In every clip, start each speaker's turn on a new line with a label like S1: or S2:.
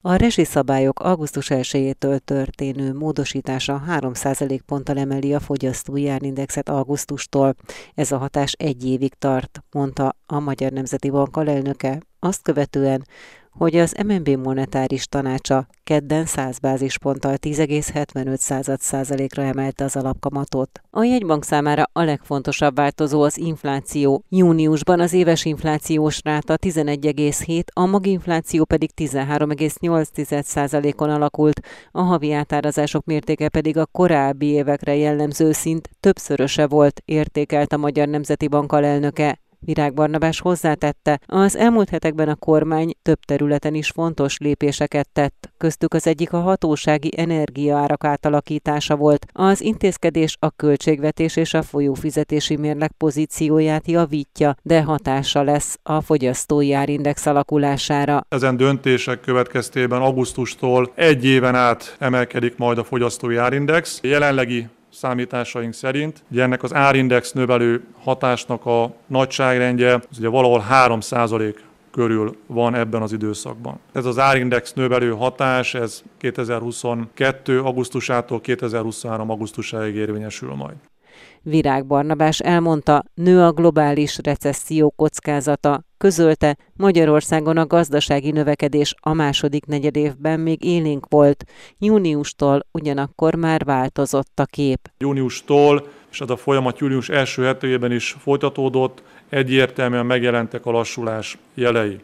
S1: A rezsiszabályok augusztus 1-től történő módosítása 3% ponttal emeli a fogyasztói árindexet augusztustól. Ez a hatás egy évig tart, mondta a Magyar Nemzeti Bank alelnöke, azt követően, hogy az MNB monetáris tanácsa kedden 100 bázisponttal 10,75 százalékra emelte az alapkamatot. A jegybank számára a legfontosabb változó az infláció. Júniusban az éves inflációs ráta 11,7, a maginfláció pedig 13,8 százalékon alakult, a havi átárazások mértéke pedig a korábbi évekre jellemző szint többszöröse volt, értékelt a Magyar Nemzeti Bank alelnöke. Virág Barnabás hozzátette, az elmúlt hetekben a kormány több területen is fontos lépéseket tett, köztük az egyik a hatósági energiaárak átalakítása volt. Az intézkedés a költségvetés és a folyófizetési mérleg pozícióját javítja, de hatása lesz a fogyasztói árindex alakulására.
S2: Ezen döntések következtében augusztustól egy éven át emelkedik majd a fogyasztói árindex. Jelenlegi számításaink szerint. Ugye ennek az árindex növelő hatásnak a nagyságrendje az ugye valahol 3 körül van ebben az időszakban. Ez az árindex növelő hatás, ez 2022. augusztusától 2023. augusztusáig érvényesül majd.
S1: Virág Barnabás elmondta, nő a globális recesszió kockázata, közölte, Magyarországon a gazdasági növekedés a második negyedévben még élénk volt, júniustól ugyanakkor már változott a kép.
S2: Júniustól, és ez a folyamat június első hetében is folytatódott, egyértelműen megjelentek a lassulás jelei.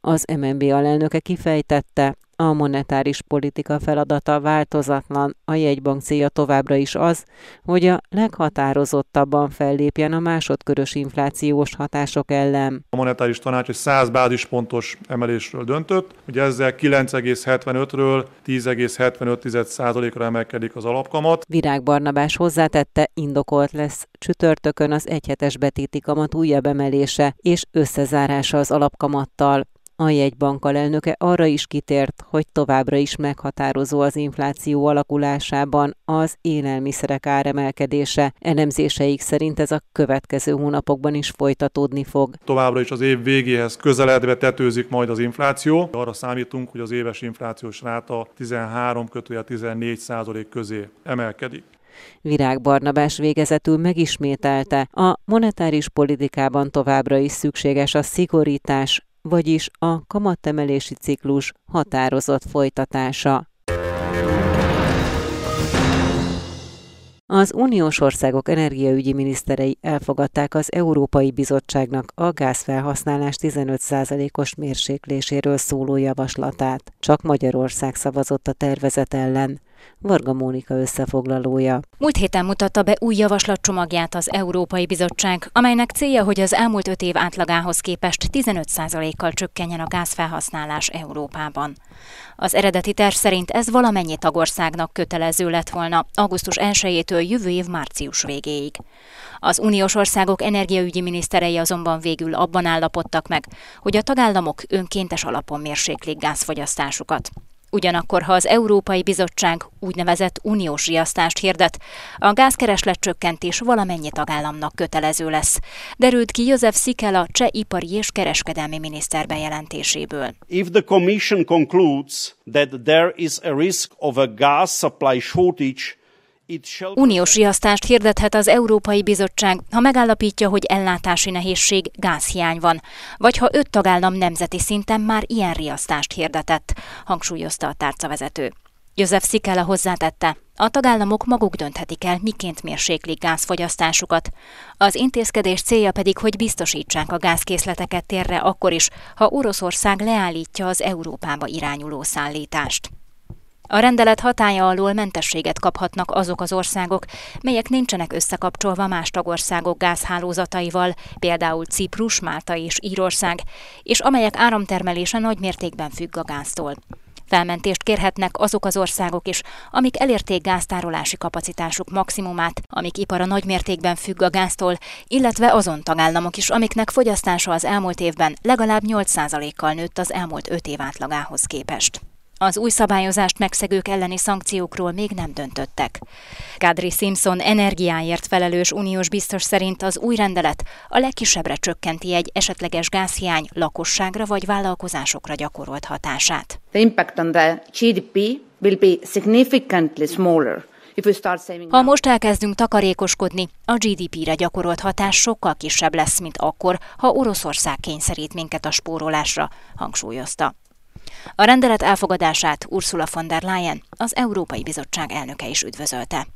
S1: Az MNB alelnöke kifejtette, a monetáris politika feladata változatlan, a jegybank célja továbbra is az, hogy a leghatározottabban fellépjen a másodkörös inflációs hatások ellen.
S2: A monetáris tanács egy 100 bázispontos emelésről döntött, hogy ezzel 9,75-ről 10,75%-ra emelkedik az alapkamat.
S1: Virág Barnabás hozzátette, indokolt lesz csütörtökön az egyhetes betéti kamat újabb emelése és összezárása az alapkamattal. A jegybank alelnöke arra is kitért, hogy továbbra is meghatározó az infláció alakulásában az élelmiszerek áremelkedése. Elemzéseik szerint ez a következő hónapokban is folytatódni fog.
S2: Továbbra is az év végéhez közeledve tetőzik majd az infláció. Arra számítunk, hogy az éves inflációs ráta 13 14 százalék közé emelkedik.
S1: Virág Barnabás végezetül megismételte, a monetáris politikában továbbra is szükséges a szigorítás, vagyis a kamatemelési ciklus határozott folytatása. Az uniós országok energiaügyi miniszterei elfogadták az Európai Bizottságnak a gázfelhasználás 15%-os mérsékléséről szóló javaslatát. Csak Magyarország szavazott a tervezet ellen. Varga Mónika összefoglalója.
S3: Múlt héten mutatta be új javaslatcsomagját az Európai Bizottság, amelynek célja, hogy az elmúlt öt év átlagához képest 15%-kal csökkenjen a gázfelhasználás Európában. Az eredeti terv szerint ez valamennyi tagországnak kötelező lett volna augusztus 1-től jövő év március végéig. Az uniós országok energiaügyi miniszterei azonban végül abban állapodtak meg, hogy a tagállamok önkéntes alapon mérséklik gázfogyasztásukat. Ugyanakkor, ha az Európai Bizottság úgynevezett uniós riasztást hirdet, a gázkereslet csökkentés valamennyi tagállamnak kötelező lesz, derült ki József Szikela cseh ipari és kereskedelmi miniszter bejelentéséből.
S4: If the Commission concludes that there is a risk of a gas supply shortage
S3: Uniós riasztást hirdethet az Európai Bizottság, ha megállapítja, hogy ellátási nehézség, gázhiány van, vagy ha öt tagállam nemzeti szinten már ilyen riasztást hirdetett, hangsúlyozta a tárcavezető. József Szikela hozzátette, a tagállamok maguk dönthetik el, miként mérséklik gázfogyasztásukat. Az intézkedés célja pedig, hogy biztosítsák a gázkészleteket térre akkor is, ha Oroszország leállítja az Európába irányuló szállítást. A rendelet hatája alól mentességet kaphatnak azok az országok, melyek nincsenek összekapcsolva más tagországok gázhálózataival, például Ciprus, Málta és Írország, és amelyek áramtermelése nagy mértékben függ a gáztól. Felmentést kérhetnek azok az országok is, amik elérték gáztárolási kapacitásuk maximumát, amik ipara nagy mértékben függ a gáztól, illetve azon tagállamok is, amiknek fogyasztása az elmúlt évben legalább 8%-kal nőtt az elmúlt 5 év átlagához képest. Az új szabályozást megszegők elleni szankciókról még nem döntöttek. Kadri Simpson energiáért felelős uniós biztos szerint az új rendelet a legkisebbre csökkenti egy esetleges gázhiány lakosságra vagy vállalkozásokra gyakorolt hatását.
S5: The impact on the GDP will be significantly smaller
S3: ha most elkezdünk takarékoskodni, a GDP-re gyakorolt hatás sokkal kisebb lesz, mint akkor, ha Oroszország kényszerít minket a spórolásra, hangsúlyozta. A rendelet elfogadását Ursula von der Leyen, az Európai Bizottság elnöke is üdvözölte.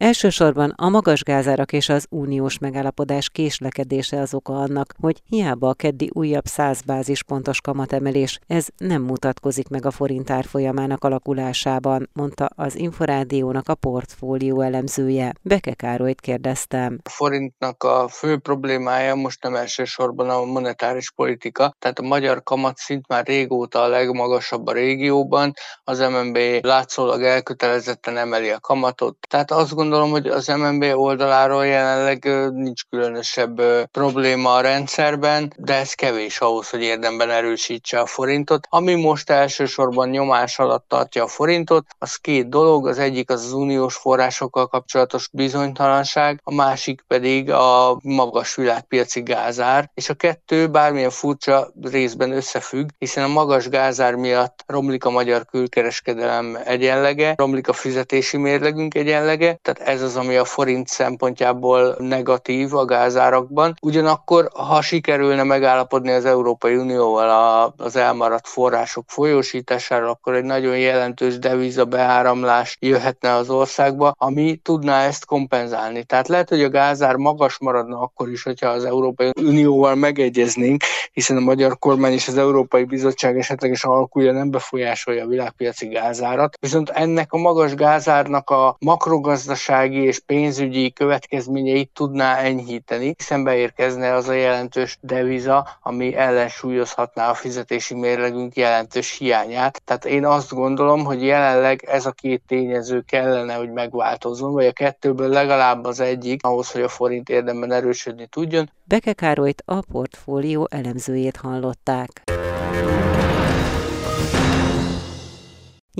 S1: Elsősorban a magas gázárak és az uniós megállapodás késlekedése az oka annak, hogy hiába a keddi újabb 100 bázispontos kamatemelés, ez nem mutatkozik meg a forint árfolyamának alakulásában, mondta az Inforádiónak a portfólió elemzője. Beke Károlyt kérdeztem.
S6: A forintnak a fő problémája most nem elsősorban a monetáris politika, tehát a magyar kamatszint már régóta a legmagasabb a régióban, az MNB látszólag elkötelezetten emeli a kamatot, tehát azt gondolom, gondolom, hogy az MNB oldaláról jelenleg nincs különösebb probléma a rendszerben, de ez kevés ahhoz, hogy érdemben erősítse a forintot. Ami most elsősorban nyomás alatt tartja a forintot, az két dolog, az egyik az az uniós forrásokkal kapcsolatos bizonytalanság, a másik pedig a magas világpiaci gázár, és a kettő bármilyen furcsa részben összefügg, hiszen a magas gázár miatt romlik a magyar külkereskedelem egyenlege, romlik a fizetési mérlegünk egyenlege, tehát ez az, ami a forint szempontjából negatív a gázárakban. Ugyanakkor, ha sikerülne megállapodni az Európai Unióval az elmaradt források folyósítására, akkor egy nagyon jelentős deviza beáramlás jöhetne az országba, ami tudná ezt kompenzálni. Tehát lehet, hogy a gázár magas maradna akkor is, hogyha az Európai Unióval megegyeznénk, hiszen a magyar kormány és az Európai Bizottság esetleges alkulja nem befolyásolja a világpiaci gázárat, viszont ennek a magas gázárnak a makrogazdaság gazdasági és pénzügyi következményeit tudná enyhíteni, hiszen beérkezne az a jelentős deviza, ami ellensúlyozhatná a fizetési mérlegünk jelentős hiányát. Tehát én azt gondolom, hogy jelenleg ez a két tényező kellene, hogy megváltozzon, vagy a kettőből legalább az egyik, ahhoz, hogy a forint érdemben erősödni tudjon.
S1: Beke Károlyt a portfólió elemzőjét hallották.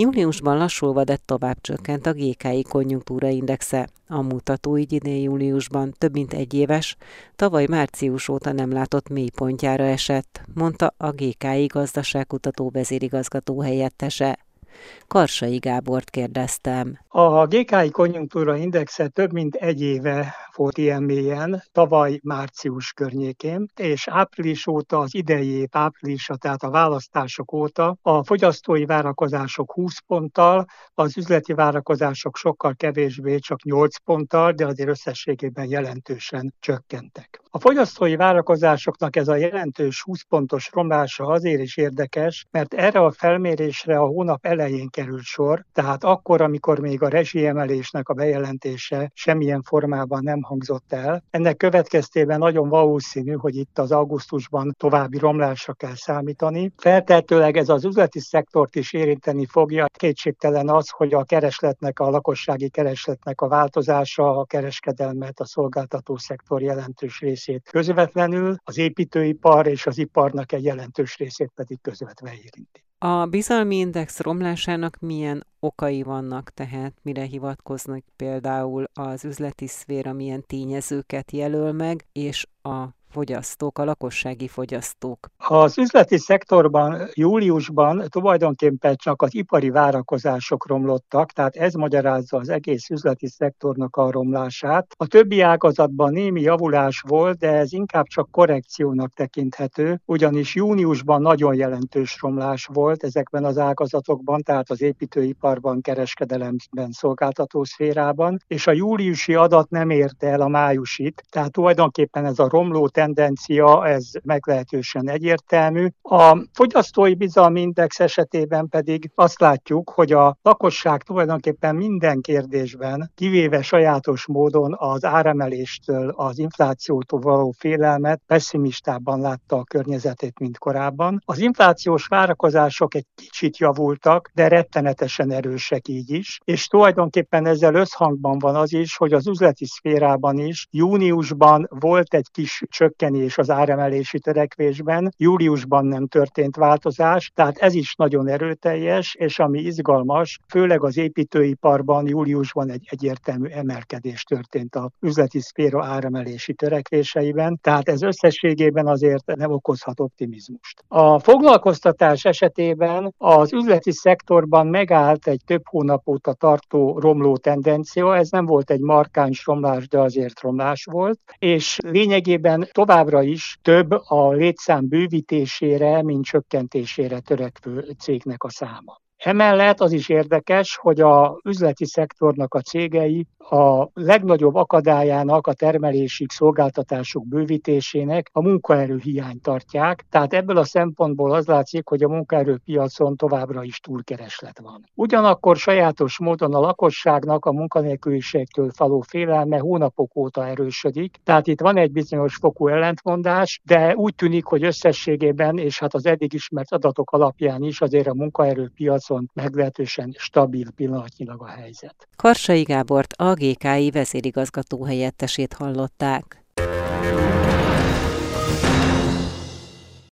S1: Júniusban lassulva, de tovább csökkent a GKI konjunktúraindexe. A mutató így idén júliusban több mint egy éves, tavaly március óta nem látott mélypontjára esett, mondta a GKI gazdaságkutató vezérigazgató helyettese. Karsai Gábort kérdeztem.
S7: A GKI konjunktúra indexe több mint egy éve volt ilyen mélyen, tavaly március környékén, és április óta, az idei év áprilisa, tehát a választások óta a fogyasztói várakozások 20 ponttal, az üzleti várakozások sokkal kevésbé, csak 8 ponttal, de azért összességében jelentősen csökkentek. A fogyasztói várakozásoknak ez a jelentős 20 pontos romlása azért is érdekes, mert erre a felmérésre a hónap elején került sor, tehát akkor, amikor még a rezsiemelésnek a bejelentése semmilyen formában nem hangzott el. Ennek következtében nagyon valószínű, hogy itt az augusztusban további romlásra kell számítani. Feltehetőleg ez az üzleti szektort is érinteni fogja. Kétségtelen az, hogy a keresletnek, a lakossági keresletnek a változása, a kereskedelmet, a szolgáltató szektor jelentős részét közvetlenül, az építőipar és az iparnak egy jelentős részét pedig közvetve érinti.
S1: A bizalmi index romlásának milyen okai vannak, tehát mire hivatkoznak például az üzleti szféra milyen tényezőket jelöl meg, és a fogyasztók, a lakossági fogyasztók?
S7: Az üzleti szektorban júliusban tulajdonképpen csak az ipari várakozások romlottak, tehát ez magyarázza az egész üzleti szektornak a romlását. A többi ágazatban némi javulás volt, de ez inkább csak korrekciónak tekinthető, ugyanis júniusban nagyon jelentős romlás volt ezekben az ágazatokban, tehát az építőiparban, kereskedelemben, szolgáltató szférában, és a júliusi adat nem érte el a májusit, tehát tulajdonképpen ez a romló tendencia, ez meglehetősen egyértelmű. A fogyasztói bizalmi index esetében pedig azt látjuk, hogy a lakosság tulajdonképpen minden kérdésben, kivéve sajátos módon az áremeléstől, az inflációtól való félelmet pessimistában látta a környezetét, mint korábban. Az inflációs várakozások egy kicsit javultak, de rettenetesen erősek így is, és tulajdonképpen ezzel összhangban van az is, hogy az üzleti szférában is júniusban volt egy kis csökkentés, csökkenés az áremelési törekvésben. Júliusban nem történt változás, tehát ez is nagyon erőteljes, és ami izgalmas, főleg az építőiparban júliusban egy egyértelmű emelkedés történt a üzleti szféra áremelési törekvéseiben, tehát ez összességében azért nem okozhat optimizmust. A foglalkoztatás esetében az üzleti szektorban megállt egy több hónap óta tartó romló tendencia, ez nem volt egy markáns romlás, de azért romlás volt, és lényegében továbbra is több a létszám bővítésére, mint csökkentésére törekvő cégnek a száma. Emellett az is érdekes, hogy a üzleti szektornak a cégei a legnagyobb akadályának a termelésig szolgáltatások bővítésének a munkaerőhiány tartják, tehát ebből a szempontból az látszik, hogy a munkaerőpiacon továbbra is túlkereslet van. Ugyanakkor sajátos módon a lakosságnak a munkanélküliségtől faló félelme hónapok óta erősödik, tehát itt van egy bizonyos fokú ellentmondás, de úgy tűnik, hogy összességében, és hát az eddig ismert adatok alapján is azért a munkaerőpiac piacon meglehetősen stabil pillanatnyilag a helyzet.
S1: Karsai Gábort, a GKI vezérigazgató helyettesét hallották.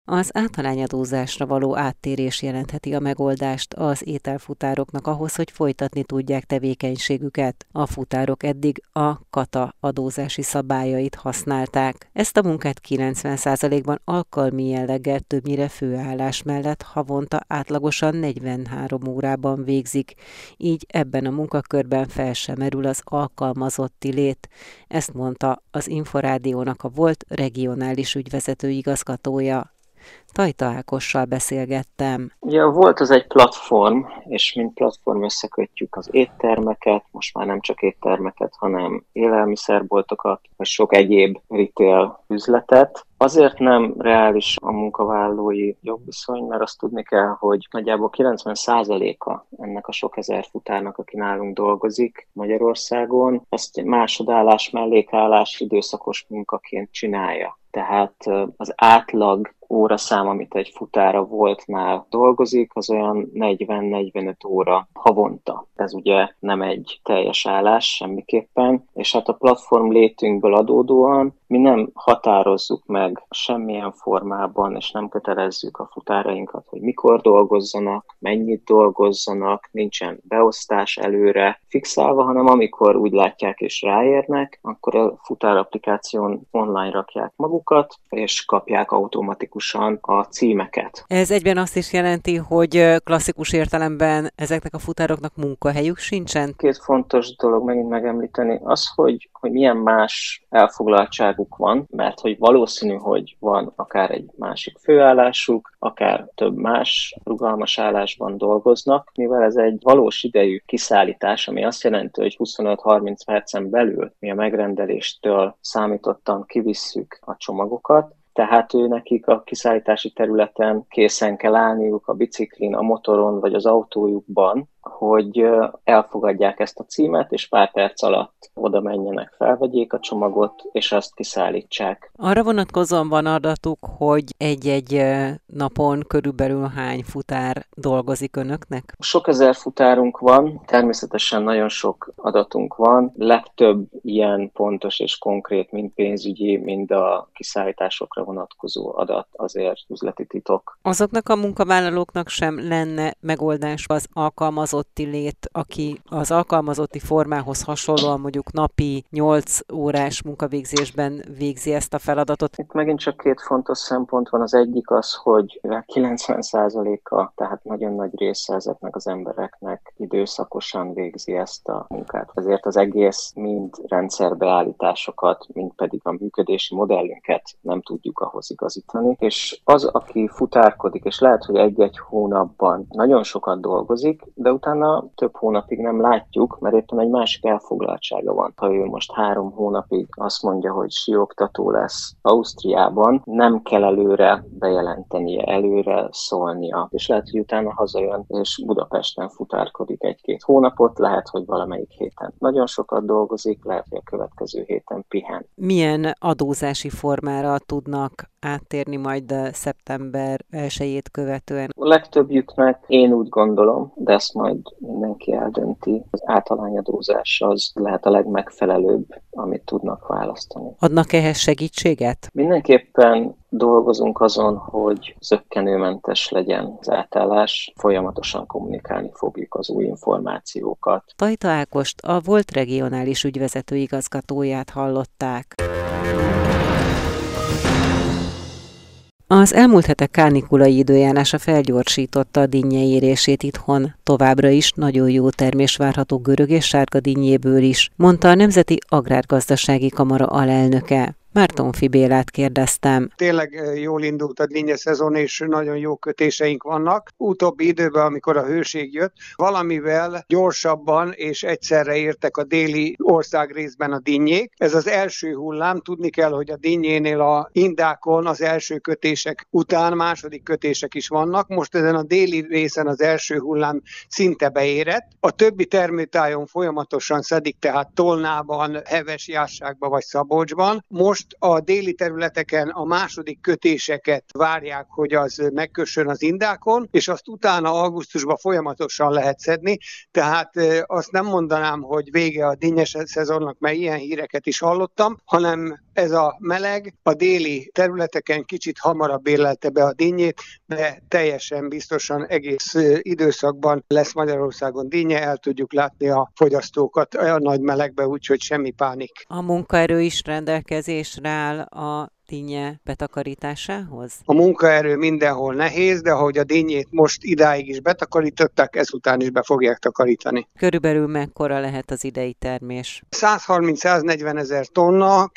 S1: Az általányadózásra való áttérés jelentheti a megoldást az ételfutároknak ahhoz, hogy folytatni tudják tevékenységüket. A futárok eddig a kata adózási szabályait használták. Ezt a munkát 90%-ban alkalmi jelleggel többnyire főállás mellett havonta átlagosan 43 órában végzik, így ebben a munkakörben fel sem merül az alkalmazotti lét. Ezt mondta az Inforádiónak a volt regionális ügyvezető igazgatója. Tajta Ákossal beszélgettem.
S8: Ugye volt az egy platform, és mint platform összekötjük az éttermeket, most már nem csak éttermeket, hanem élelmiszerboltokat, vagy sok egyéb retail üzletet. Azért nem reális a munkavállalói jogviszony, mert azt tudni kell, hogy nagyjából 90%-a ennek a sok ezer futárnak, aki nálunk dolgozik Magyarországon, ezt másodállás, mellékállás, időszakos munkaként csinálja. Tehát az átlag óraszám, amit egy futára voltnál dolgozik, az olyan 40-45 óra havonta. Ez ugye nem egy teljes állás semmiképpen, és hát a platform létünkből adódóan mi nem határozzuk meg semmilyen formában, és nem kötelezzük a futárainkat, hogy mikor dolgozzanak, mennyit dolgozzanak, nincsen beosztás előre fixálva, hanem amikor úgy látják és ráérnek, akkor a futárapplikáción online rakják magukat, és kapják automatikusan a címeket.
S1: Ez egyben azt is jelenti, hogy klasszikus értelemben ezeknek a futároknak munkahelyük sincsen?
S8: Két fontos dolog megint megemlíteni, az, hogy, hogy milyen más elfoglaltság biztonságuk van, mert hogy valószínű, hogy van akár egy másik főállásuk, akár több más rugalmas állásban dolgoznak, mivel ez egy valós idejű kiszállítás, ami azt jelenti, hogy 25-30 percen belül mi a megrendeléstől számítottan kivisszük a csomagokat, tehát ő nekik a kiszállítási területen készen kell állniuk a biciklin, a motoron vagy az autójukban, hogy elfogadják ezt a címet, és pár perc alatt oda menjenek, felvegyék a csomagot, és azt kiszállítsák.
S1: Arra vonatkozóan van adatuk, hogy egy-egy napon körülbelül hány futár dolgozik önöknek?
S8: Sok ezer futárunk van, természetesen nagyon sok adatunk van, legtöbb ilyen pontos és konkrét, mind pénzügyi, mind a kiszállításokra vonatkozó adat azért üzleti titok.
S1: Azoknak a munkavállalóknak sem lenne megoldás az alkalmazott alkalmazotti lét, aki az alkalmazotti formához hasonlóan mondjuk napi 8 órás munkavégzésben végzi ezt a feladatot?
S8: Itt megint csak két fontos szempont van. Az egyik az, hogy 90%-a, tehát nagyon nagy része ezeknek az embereknek időszakosan végzi ezt a munkát. Ezért az egész mind rendszerbeállításokat, mind pedig a működési modellünket nem tudjuk ahhoz igazítani. És az, aki futárkodik, és lehet, hogy egy-egy hónapban nagyon sokat dolgozik, de utána utána több hónapig nem látjuk, mert éppen egy másik elfoglaltsága van. Ha ő most három hónapig azt mondja, hogy sioktató lesz Ausztriában, nem kell előre bejelentenie, előre szólnia, és lehet, hogy utána hazajön, és Budapesten futárkodik egy-két hónapot, lehet, hogy valamelyik héten nagyon sokat dolgozik, lehet, hogy a következő héten pihen.
S1: Milyen adózási formára tudnak áttérni majd szeptember 1 követően?
S8: A legtöbbjüknek én úgy gondolom, de ezt majd majd mindenki eldönti. Az általányadózás az lehet a legmegfelelőbb, amit tudnak választani.
S1: Adnak ehhez segítséget?
S8: Mindenképpen dolgozunk azon, hogy zöggenőmentes legyen az átállás, folyamatosan kommunikálni fogjuk az új információkat.
S1: Tajta Ákost, a volt regionális ügyvezető igazgatóját hallották. Az elmúlt hetek kánikulai időjárása felgyorsította a dinnye érését itthon. Továbbra is nagyon jó termés várható görög és sárga dinnyéből is, mondta a Nemzeti Agrárgazdasági Kamara alelnöke. Márton Fibélát kérdeztem.
S9: Tényleg jól indult a dinnye szezon, és nagyon jó kötéseink vannak. Utóbbi időben, amikor a hőség jött, valamivel gyorsabban és egyszerre értek a déli ország részben a dinnyék. Ez az első hullám. Tudni kell, hogy a dinnyénél a indákon az első kötések után második kötések is vannak. Most ezen a déli részen az első hullám szinte beérett. A többi termőtájon folyamatosan szedik, tehát Tolnában, Heves Jásságban vagy Szabolcsban. Most a déli területeken a második kötéseket várják, hogy az megkössön az indákon, és azt utána augusztusban folyamatosan lehet szedni, tehát azt nem mondanám, hogy vége a dinnyes szezonnak, mert ilyen híreket is hallottam, hanem ez a meleg a déli területeken kicsit hamarabb érlelte be a dinnyét, de teljesen biztosan egész időszakban lesz Magyarországon dinnye, el tudjuk látni a fogyasztókat a nagy melegbe, úgyhogy semmi pánik.
S1: A munkaerő is rendelkezésre áll a dinnye betakarításához?
S9: A munkaerő mindenhol nehéz, de ahogy a dinnyét most idáig is betakarították, ezután is be fogják takarítani.
S1: Körülbelül mekkora lehet az idei termés?
S9: 130-140 ezer tonna,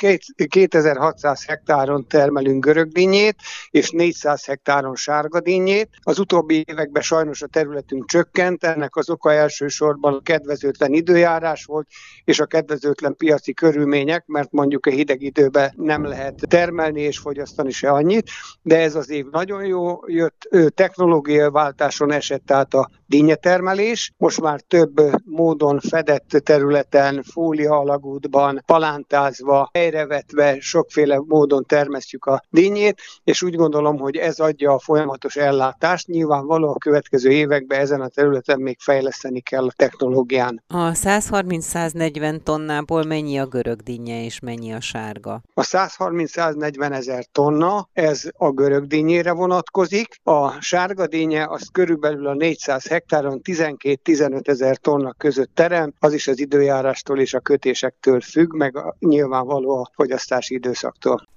S9: 2600 hektáron termelünk görög dinnyét, és 400 hektáron sárga dinnyét. Az utóbbi években sajnos a területünk csökkent, ennek az oka elsősorban a kedvezőtlen időjárás volt, és a kedvezőtlen piaci körülmények, mert mondjuk a hideg időben nem lehet termelni, termelni és fogyasztani se annyit, de ez az év nagyon jó jött, technológiai váltáson esett át a dinnyetermelés. Most már több módon fedett területen, fólia alagútban, palántázva, helyrevetve, sokféle módon termesztjük a dinnyét, és úgy gondolom, hogy ez adja a folyamatos ellátást. Nyilvánvaló a következő években ezen a területen még fejleszteni kell a technológián.
S1: A 130-140 tonnából mennyi a görög dinnye és mennyi a sárga?
S9: A 130-140 ezer tonna, ez a görög dinnyére vonatkozik. A sárga dinnye az körülbelül a 400 hektáron 12-15 ezer tonna között terem, az is az időjárástól és a kötésektől függ, meg a, nyilvánvaló a fogyasztási időszaktól.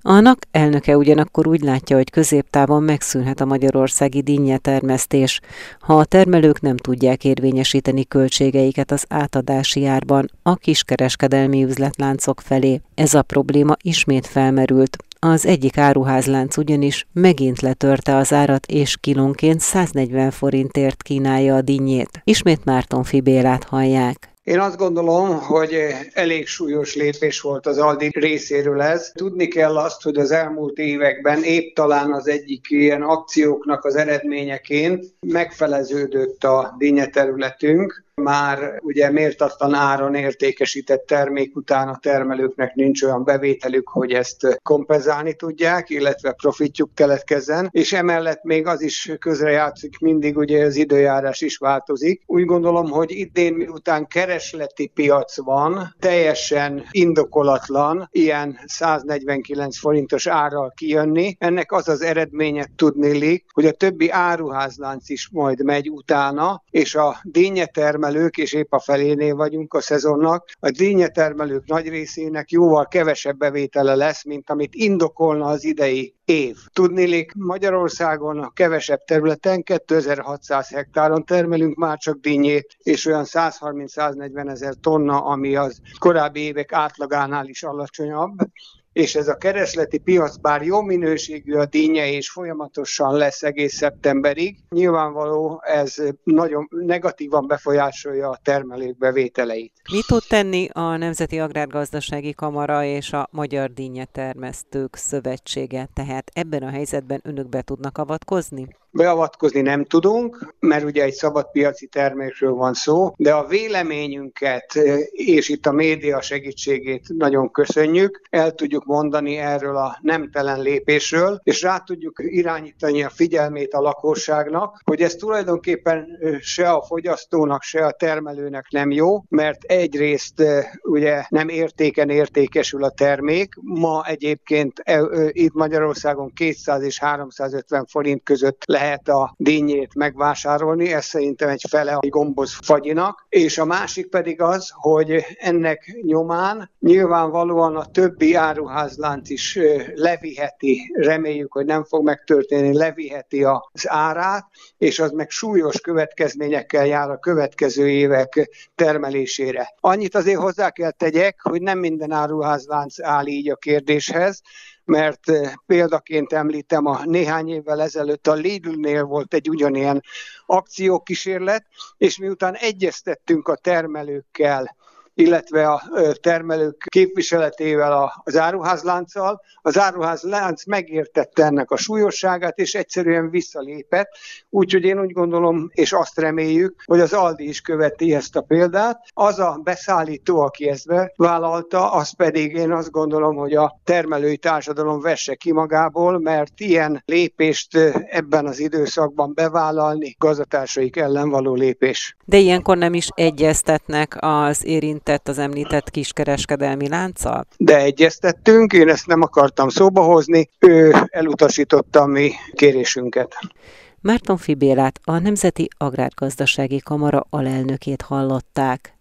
S1: A NAK elnöke ugyanakkor úgy látja, hogy középtávon megszűnhet a magyarországi dinnye termesztés, ha a termelők nem tudják érvényesíteni költségeiket az átadási árban a kiskereskedelmi üzletláncok felé. Ez a probléma ismét felmerült, az egyik áruházlánc ugyanis megint letörte az árat, és kilónként 140 forintért kínálja a dinnyét. Ismét Márton Fibélát hallják.
S9: Én azt gondolom, hogy elég súlyos lépés volt az Aldi részéről ez. Tudni kell azt, hogy az elmúlt években épp talán az egyik ilyen akcióknak az eredményeként megfeleződött a dinnyeterületünk, már ugye méltatlan áron értékesített termék után a termelőknek nincs olyan bevételük, hogy ezt kompenzálni tudják, illetve profitjuk keletkezzen, és emellett még az is közrejátszik mindig, ugye az időjárás is változik. Úgy gondolom, hogy idén miután keresleti piac van, teljesen indokolatlan ilyen 149 forintos árral kijönni. Ennek az az eredménye tudni, hogy a többi áruházlánc is majd megy utána, és a dinnyetermelő termelők, és épp a felénél vagyunk a szezonnak, a dinnyetermelők nagy részének jóval kevesebb bevétele lesz, mint amit indokolna az idei év. Tudnélik, Magyarországon a kevesebb területen 2600 hektáron termelünk már csak dinnyét, és olyan 130-140 ezer tonna, ami az korábbi évek átlagánál is alacsonyabb és ez a keresleti piac bár jó minőségű a dinnye, és folyamatosan lesz egész szeptemberig, nyilvánvaló ez nagyon negatívan befolyásolja a termelők bevételeit.
S1: Mit tud tenni a Nemzeti Agrárgazdasági Kamara és a Magyar Dinnye Termesztők Szövetsége? Tehát ebben a helyzetben önök be tudnak avatkozni?
S9: Beavatkozni nem tudunk, mert ugye egy szabadpiaci termékről van szó, de a véleményünket és itt a média segítségét nagyon köszönjük, el tudjuk mondani erről a nemtelen lépésről, és rá tudjuk irányítani a figyelmét a lakosságnak, hogy ez tulajdonképpen se a fogyasztónak, se a termelőnek nem jó, mert egyrészt ugye nem értéken értékesül a termék. Ma egyébként itt Magyarországon 200 és 350 forint között lehet a dinnyét megvásárolni, ez szerintem egy fele a gomboz fagyinak, és a másik pedig az, hogy ennek nyomán nyilvánvalóan a többi áruházlánc is leviheti, reméljük, hogy nem fog megtörténni, leviheti az árát, és az meg súlyos következményekkel jár a következő évek termelésére. Annyit azért hozzá kell tegyek, hogy nem minden áruházlánc áll így a kérdéshez, mert eh, példaként említem, a néhány évvel ezelőtt a Lidl-nél volt egy ugyanilyen akciókísérlet, és miután egyeztettünk a termelőkkel, illetve a termelők képviseletével az áruházlánccal. Az áruházlánc megértette ennek a súlyosságát, és egyszerűen visszalépett. Úgyhogy én úgy gondolom, és azt reméljük, hogy az Aldi is követi ezt a példát. Az a beszállító, aki ezt bevállalta, az pedig én azt gondolom, hogy a termelői társadalom vesse ki magából, mert ilyen lépést ebben az időszakban bevállalni gazdatársaik ellen való lépés.
S1: De ilyenkor nem is egyeztetnek az érint érintett az említett kiskereskedelmi lánccal?
S9: De egyeztettünk, én ezt nem akartam szóba hozni, ő elutasította a mi kérésünket.
S1: Márton Fibélát, a Nemzeti Agrárgazdasági Kamara alelnökét hallották.